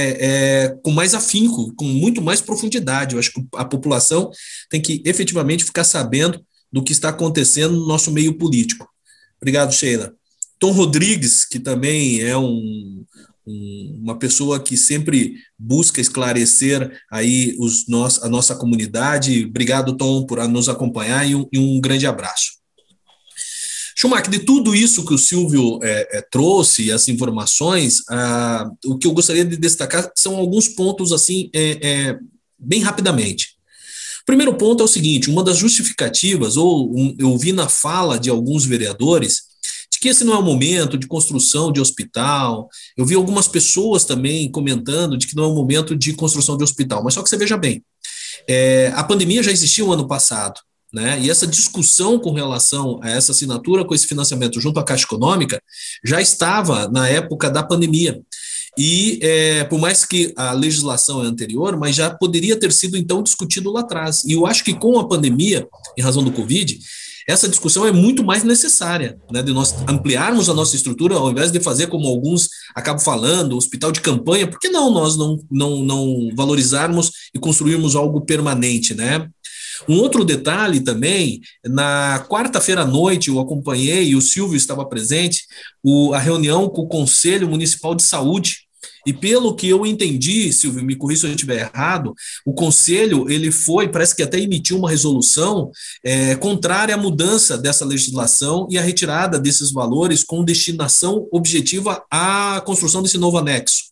é, com mais afinco, com muito mais profundidade. Eu acho que a população tem que efetivamente ficar sabendo do que está acontecendo no nosso meio político. Obrigado, Sheila. Tom Rodrigues, que também é um, um, uma pessoa que sempre busca esclarecer aí os nós, a nossa comunidade. Obrigado, Tom, por nos acompanhar e um, e um grande abraço. Schumacher, de tudo isso que o Silvio é, é, trouxe, as informações, ah, o que eu gostaria de destacar são alguns pontos assim, é, é bem rapidamente. O primeiro ponto é o seguinte: uma das justificativas, ou um, eu vi na fala de alguns vereadores, de que esse não é o momento de construção de hospital. Eu vi algumas pessoas também comentando de que não é o momento de construção de hospital. Mas só que você veja bem, é, a pandemia já existia o ano passado. Né? E essa discussão com relação a essa assinatura com esse financiamento junto à Caixa Econômica já estava na época da pandemia. E é, por mais que a legislação é anterior, mas já poderia ter sido então discutido lá atrás. E eu acho que com a pandemia, em razão do Covid, essa discussão é muito mais necessária, né, de nós ampliarmos a nossa estrutura, ao invés de fazer como alguns acabam falando, hospital de campanha, por que não nós não, não, não valorizarmos e construirmos algo permanente, né? Um outro detalhe também, na quarta-feira à noite eu acompanhei, e o Silvio estava presente, o, a reunião com o Conselho Municipal de Saúde, e pelo que eu entendi, Silvio, me corrija se eu estiver errado, o conselho ele foi, parece que até emitiu uma resolução é, contrária à mudança dessa legislação e à retirada desses valores com destinação objetiva à construção desse novo anexo.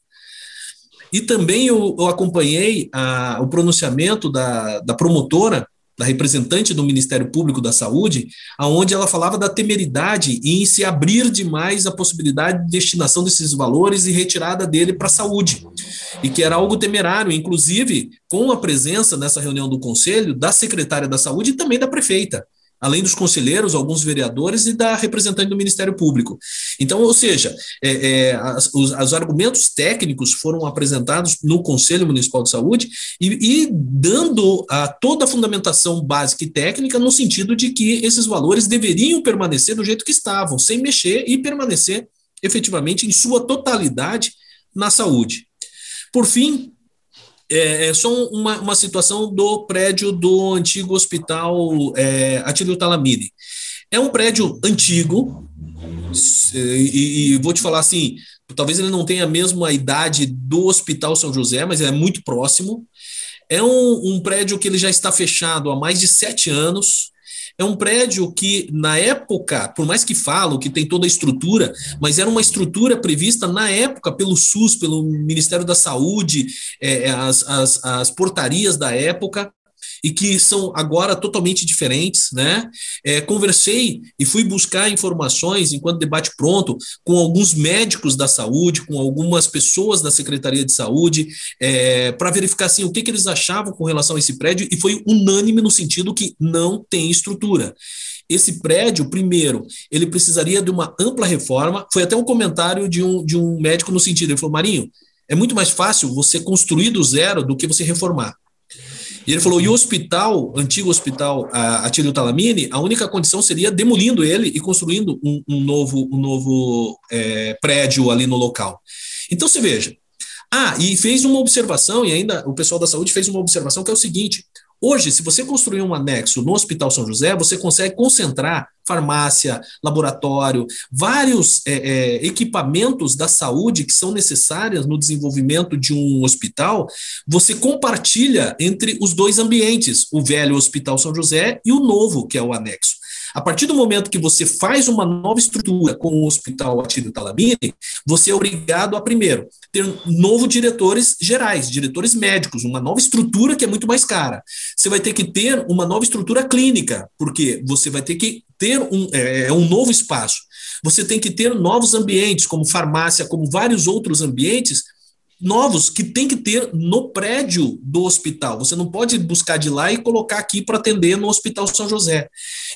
E também eu, eu acompanhei a, o pronunciamento da, da promotora da representante do Ministério Público da Saúde, aonde ela falava da temeridade em se abrir demais a possibilidade de destinação desses valores e retirada dele para a saúde, e que era algo temerário, inclusive com a presença nessa reunião do Conselho da secretária da Saúde e também da prefeita além dos conselheiros, alguns vereadores e da representante do Ministério Público. Então, ou seja, é, é, as, os, os, argumentos técnicos foram apresentados no Conselho Municipal de Saúde e, e, dando a toda a fundamentação básica e técnica no sentido de que esses valores deveriam permanecer do jeito que estavam, sem mexer e permanecer efetivamente em sua totalidade na saúde. Por fim, é, é só uma, uma situação do prédio do antigo hospital é, Atílio Talamini. É um prédio antigo, e, e, vou te falar assim, talvez ele não tenha a mesma idade do Hospital São José, mas é muito próximo. É um, um prédio que ele já está fechado há mais de sete anos. É um prédio que, na época, por mais que falo que tem toda a estrutura, mas era uma estrutura prevista na época pelo SUS, pelo Ministério da Saúde, é, é as, as, as portarias da época, e que são agora totalmente diferentes, né? É, conversei e fui buscar informações enquanto debate pronto com alguns médicos da saúde, com algumas pessoas da Secretaria de Saúde, é, para verificar assim, o que, que eles achavam com relação a esse prédio, e foi unânime no sentido que não tem estrutura. Esse prédio, primeiro, ele precisaria de uma ampla reforma. Foi até um comentário de um, de um médico no sentido, ele falou, Marinho, é muito mais fácil você construir do zero do que você reformar. E ele falou: e o hospital, antigo hospital Atílio Talamini, a única condição seria demolindo ele e construindo um, um novo, um novo é, prédio ali no local. Então você veja. Ah, e fez uma observação, e ainda o pessoal da saúde fez uma observação que é o seguinte: Hoje, se você construir um anexo no Hospital São José, você consegue concentrar farmácia, laboratório, vários é, é, equipamentos da saúde que são necessários no desenvolvimento de um hospital. Você compartilha entre os dois ambientes, o velho Hospital São José e o novo, que é o anexo. A partir do momento que você faz uma nova estrutura com o Hospital Atílio Talamini, você é obrigado a, primeiro, ter novos diretores gerais, diretores médicos, uma nova estrutura que é muito mais cara. Você vai ter que ter uma nova estrutura clínica, porque você vai ter que ter um, é, é um novo espaço. Você tem que ter novos ambientes, como farmácia, como vários outros ambientes, novos que tem que ter no prédio do hospital. Você não pode buscar de lá e colocar aqui para atender no Hospital São José.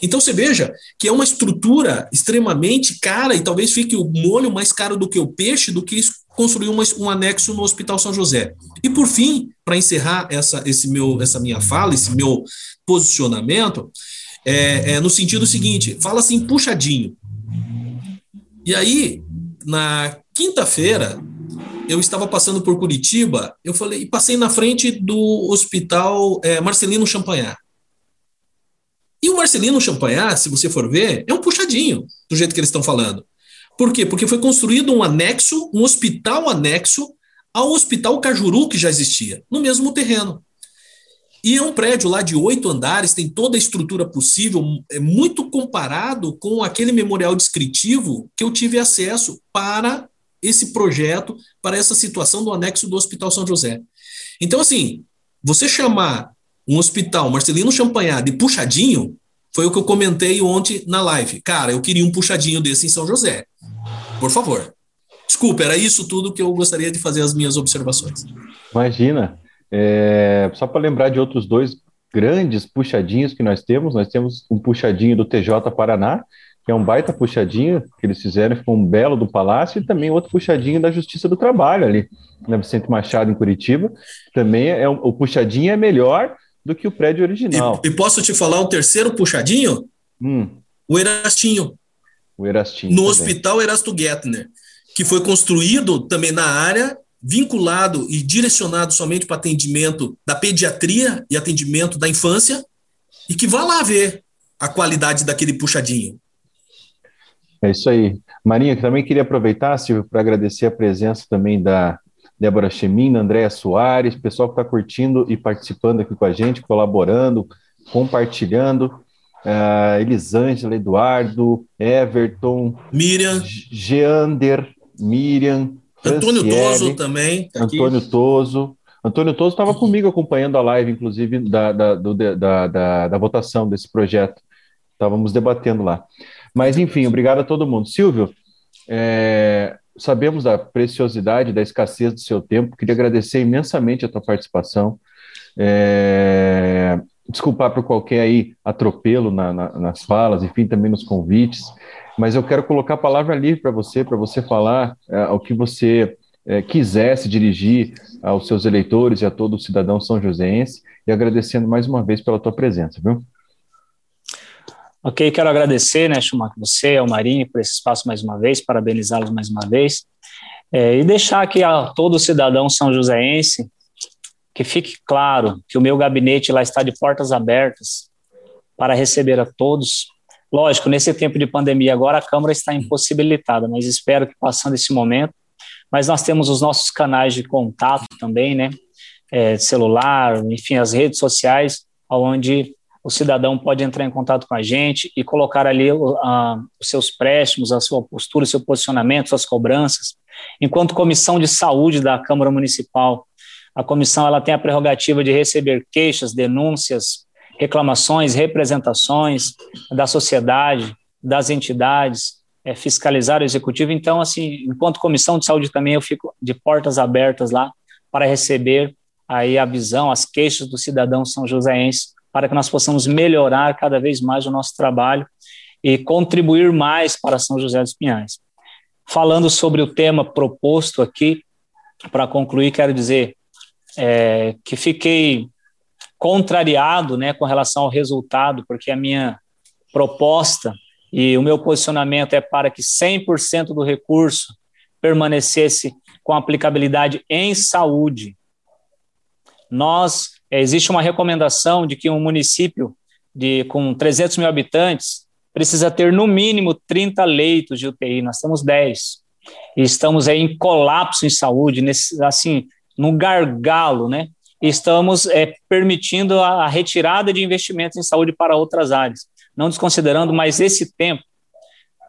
Então você veja que é uma estrutura extremamente cara e talvez fique o molho mais caro do que o peixe do que construir uma, um anexo no Hospital São José. E por fim, para encerrar essa, esse meu, essa minha fala, esse meu posicionamento, é, é no sentido seguinte: fala assim puxadinho. E aí, na quinta-feira, eu estava passando por Curitiba, eu falei, passei na frente do hospital é, Marcelino Champagnat. E o Marcelino Champagnat, se você for ver, é um puxadinho, do jeito que eles estão falando. Por quê? Porque foi construído um anexo, um hospital anexo ao Hospital Cajuru, que já existia, no mesmo terreno. E é um prédio lá de oito andares, tem toda a estrutura possível, é muito comparado com aquele memorial descritivo que eu tive acesso para esse projeto, para essa situação do anexo do Hospital São José. Então, assim, você chamar um hospital Marcelino Champagnat de puxadinho, foi o que eu comentei ontem na live. Cara, eu queria um puxadinho desse em São José. Por favor. Desculpa, era isso tudo que eu gostaria de fazer as minhas observações. Imagina. É, só para lembrar de outros dois grandes puxadinhos que nós temos, nós temos um puxadinho do TJ Paraná, que é um baita puxadinho que eles fizeram, ficou um belo do Palácio, e também outro puxadinho da Justiça do Trabalho ali, na Vicente Machado, em Curitiba. Também é o puxadinho é melhor do que o prédio original. E, e posso te falar um terceiro puxadinho? Hum. O Erastinho. O Erastinho. No também. Hospital Erasto Gettner, que foi construído também na área vinculado e direcionado somente para atendimento da pediatria e atendimento da infância, e que vá lá ver a qualidade daquele puxadinho. É isso aí. Marinha, que também queria aproveitar, Silvio, para agradecer a presença também da Débora Chemina, Andréa Soares, pessoal que está curtindo e participando aqui com a gente, colaborando, compartilhando. Uh, Elisângela, Eduardo, Everton, Miriam, Geander, Miriam, Antônio Toso também. Tá Antônio aqui. Toso. Antônio Toso estava comigo acompanhando a live, inclusive, da, da, do, da, da, da votação desse projeto. Estávamos debatendo lá. Mas, enfim, obrigado a todo mundo. Silvio, é, sabemos da preciosidade, da escassez do seu tempo. Queria agradecer imensamente a tua participação. É, desculpar por qualquer aí atropelo na, na, nas falas, enfim, também nos convites mas eu quero colocar a palavra livre para você, para você falar é, o que você é, dirigir aos seus eleitores e a todo o cidadão são joséense, e agradecendo mais uma vez pela tua presença, viu? Ok, quero agradecer, né, Schumacher, você, ao Marinho, por esse espaço mais uma vez, parabenizá-los mais uma vez, é, e deixar aqui a todo cidadão são joséense que fique claro que o meu gabinete lá está de portas abertas para receber a todos Lógico, nesse tempo de pandemia agora a Câmara está impossibilitada, mas espero que passando esse momento, mas nós temos os nossos canais de contato também, né? É, celular, enfim, as redes sociais, onde o cidadão pode entrar em contato com a gente e colocar ali uh, os seus préstimos, a sua postura, seu posicionamento, suas cobranças. Enquanto comissão de saúde da Câmara Municipal, a comissão ela tem a prerrogativa de receber queixas, denúncias, reclamações, representações da sociedade, das entidades, é, fiscalizar o executivo. Então, assim, enquanto comissão de saúde também eu fico de portas abertas lá para receber aí a visão, as queixas do cidadão são joséense, para que nós possamos melhorar cada vez mais o nosso trabalho e contribuir mais para São José dos Pinhais. Falando sobre o tema proposto aqui, para concluir, quero dizer é, que fiquei contrariado né, com relação ao resultado, porque a minha proposta e o meu posicionamento é para que 100% do recurso permanecesse com aplicabilidade em saúde. Nós, é, existe uma recomendação de que um município de, com 300 mil habitantes precisa ter no mínimo 30 leitos de UTI, nós temos 10. E estamos aí em colapso em saúde, nesse, assim, no gargalo, né? estamos é, permitindo a, a retirada de investimentos em saúde para outras áreas, não desconsiderando, mas esse tempo,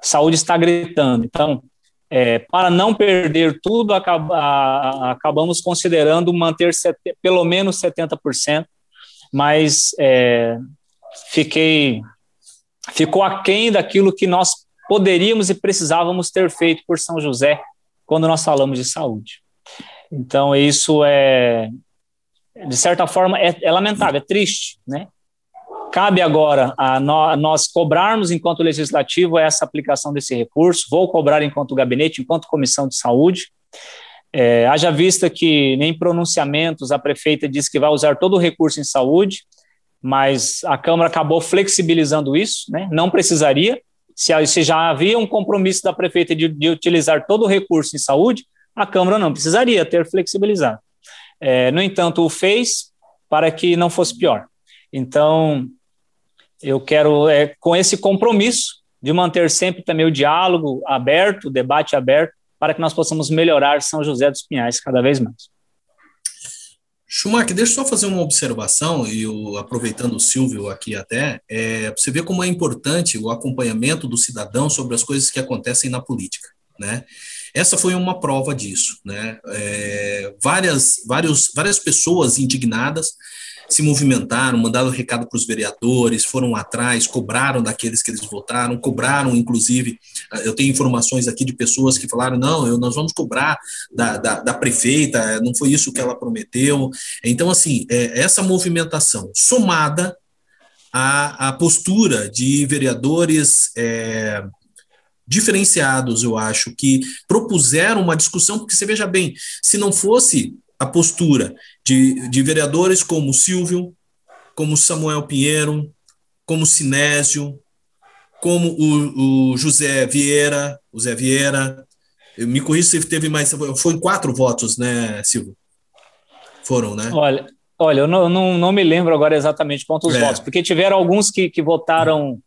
saúde está gritando. Então, é, para não perder tudo, acaba, acabamos considerando manter pelo menos 70%, mas é, fiquei ficou aquém daquilo que nós poderíamos e precisávamos ter feito por São José quando nós falamos de saúde. Então, isso é, de certa forma, é, é lamentável, é triste, né? Cabe agora a, nós cobrarmos, enquanto legislativo, essa aplicação desse recurso. Vou cobrar enquanto gabinete, enquanto comissão de saúde. É, haja vista que nem pronunciamentos a prefeita disse que vai usar todo o recurso em saúde, mas a Câmara acabou flexibilizando isso, né? não precisaria. Se, se já havia um compromisso da prefeita de, de utilizar todo o recurso em saúde, a Câmara não precisaria ter flexibilizado. É, no entanto, o fez para que não fosse pior. Então, eu quero, é, com esse compromisso de manter sempre também o diálogo aberto, o debate aberto, para que nós possamos melhorar São José dos Pinhais cada vez mais. Schumacher, deixa eu só fazer uma observação, e aproveitando o Silvio aqui até, é, você vê como é importante o acompanhamento do cidadão sobre as coisas que acontecem na política, né? Essa foi uma prova disso, né? É, várias, vários, várias pessoas indignadas se movimentaram, mandaram recado para os vereadores, foram atrás, cobraram daqueles que eles votaram, cobraram, inclusive, ah, eu tenho informações aqui de pessoas que falaram, não, eu, nós vamos cobrar da, da, da prefeita, não foi isso que ela prometeu. Então, assim, é, essa movimentação somada à, à postura de vereadores é, diferenciados, eu acho, que propuseram uma discussão, porque você veja bem, se não fosse a postura de, de vereadores como Silvio, como Samuel Pinheiro, como Sinésio, como o, o José Vieira, o Zé Vieira. Eu me corri se teve mais. Foi quatro votos, né, Silvio? Foram, né? Olha, olha eu não, não, não me lembro agora exatamente quantos é. votos, porque tiveram alguns que, que votaram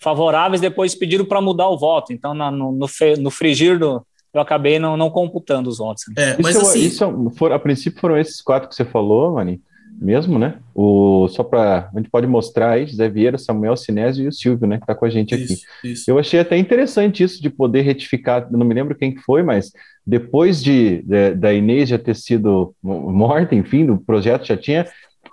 favoráveis, depois pediram para mudar o voto. Então, no, no, no frigir do, eu acabei não, não computando os votos. É, mas isso, assim... Isso, for, a princípio foram esses quatro que você falou, Mani, mesmo, né? O, só para a gente pode mostrar aí, José Vieira, Samuel Sinésio e o Silvio, né? Que está com a gente aqui. Isso, isso. Eu achei até interessante isso de poder retificar, não me lembro quem que foi, mas depois de, de da Inês já ter sido morta, enfim, o projeto já tinha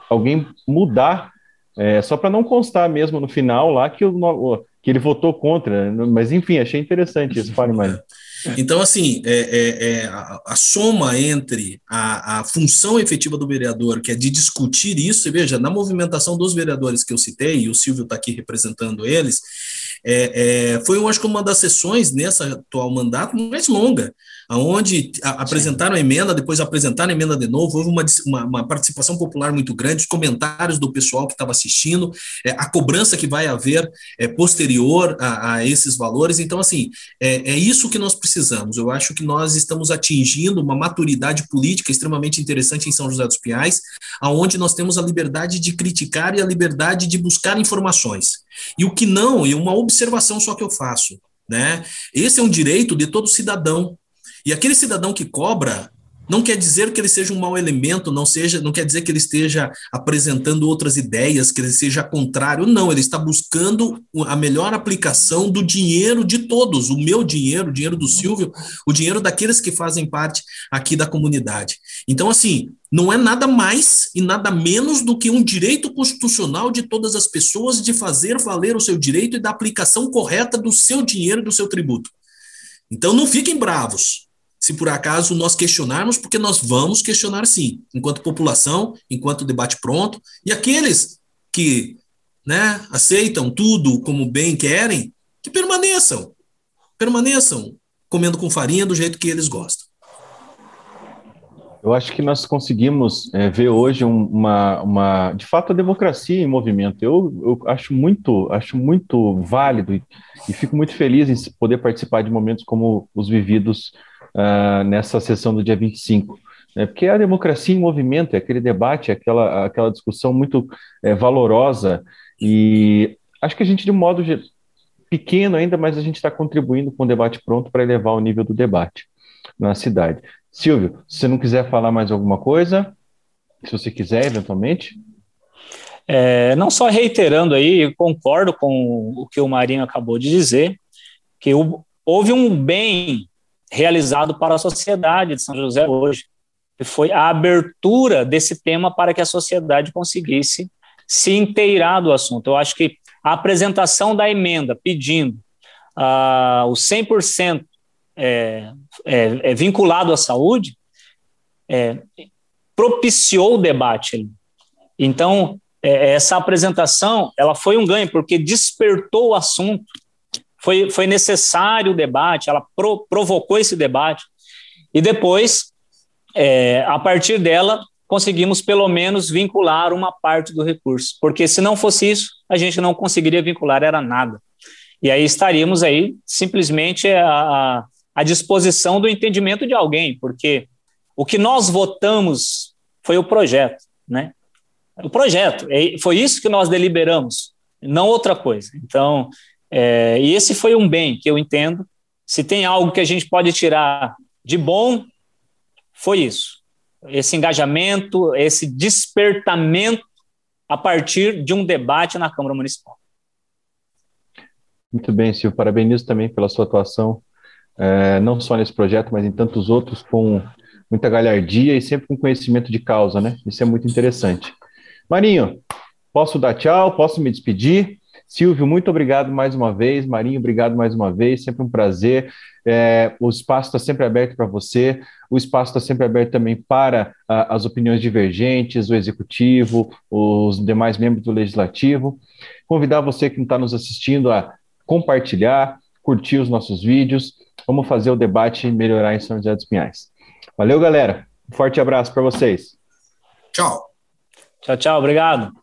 alguém mudar, é, só para não constar mesmo no final lá que, o, que ele votou contra, né? mas enfim, achei interessante isso, fale mais. Então, assim, é, é, é a, a, soma entre a, a, função efetiva do vereador, que é de discutir isso, e veja, na movimentação dos vereadores que eu citei, e o Silvio está aqui representando eles, é, é, foi, eu acho que uma das sessões nessa atual mandato mais longa, aonde apresentaram a emenda, depois apresentaram a emenda de novo, houve uma, uma, uma participação popular muito grande, os comentários do pessoal que estava assistindo, é, a cobrança que vai haver é, posterior a, a, esses valores. Então, assim, é, é isso que nós precisamos. Eu acho que nós estamos atingindo uma maturidade política extremamente interessante em São José dos Pinhais, aonde nós temos a liberdade de criticar e a liberdade de buscar informações. E o que não, e uma observação só que eu faço, né? Esse é um direito de todo cidadão. E aquele cidadão que cobra não quer dizer que ele seja um mau elemento, não seja, não quer dizer que ele esteja apresentando outras ideias, que ele seja contrário, não, ele está buscando a melhor aplicação do dinheiro de todos, o meu dinheiro, o dinheiro do Silvio, o dinheiro daqueles que fazem parte aqui da comunidade. Então, assim, não é nada mais e nada menos do que um direito constitucional de todas as pessoas de fazer valer o seu direito e da aplicação correta do seu dinheiro e do seu tributo. Então, não fiquem bravos se por acaso nós questionarmos, porque nós vamos questionar sim, enquanto população, enquanto debate pronto, e aqueles que né, aceitam tudo como bem querem, que permaneçam, permaneçam comendo com farinha do jeito que eles gostam. Eu acho que nós conseguimos é, ver hoje uma, uma, de fato, a democracia em movimento. Eu, eu acho muito, acho muito válido e, e fico muito feliz em poder participar de momentos como os vividos uh, nessa sessão do dia 25. Né? Porque a democracia em movimento, é aquele debate, é aquela, aquela discussão muito é, valorosa, e acho que a gente, de um modo pequeno ainda, mas a gente está contribuindo com o debate pronto para elevar o nível do debate na cidade. Silvio, se você não quiser falar mais alguma coisa, se você quiser, eventualmente. É, não só reiterando aí, concordo com o que o Marinho acabou de dizer, que houve um bem realizado para a sociedade de São José hoje. E foi a abertura desse tema para que a sociedade conseguisse se inteirar do assunto. Eu acho que a apresentação da emenda pedindo uh, o 100% é, é, é, vinculado à saúde é, propiciou o debate. Então, é, essa apresentação ela foi um ganho, porque despertou o assunto foi, foi necessário o debate, ela pro, provocou esse debate, e depois, é, a partir dela, conseguimos pelo menos vincular uma parte do recurso, porque se não fosse isso, a gente não conseguiria vincular, era nada. E aí estaríamos aí simplesmente a, a à disposição do entendimento de alguém, porque o que nós votamos foi o projeto, né? O projeto, foi isso que nós deliberamos, não outra coisa. Então, é, e esse foi um bem que eu entendo. Se tem algo que a gente pode tirar de bom, foi isso. Esse engajamento, esse despertamento a partir de um debate na Câmara Municipal. Muito bem, Silvio. Parabenizo também pela sua atuação, é, não só nesse projeto, mas em tantos outros, com muita galhardia e sempre com conhecimento de causa, né? Isso é muito interessante. Marinho, posso dar tchau? Posso me despedir? Silvio, muito obrigado mais uma vez. Marinho, obrigado mais uma vez. Sempre um prazer. É, o espaço está sempre aberto para você. O espaço está sempre aberto também para a, as opiniões divergentes, o executivo, os demais membros do legislativo. Convidar você que não está nos assistindo a compartilhar, curtir os nossos vídeos. Vamos fazer o debate melhorar em São José dos Pinhais. Valeu, galera. Um forte abraço para vocês. Tchau. Tchau, tchau. Obrigado.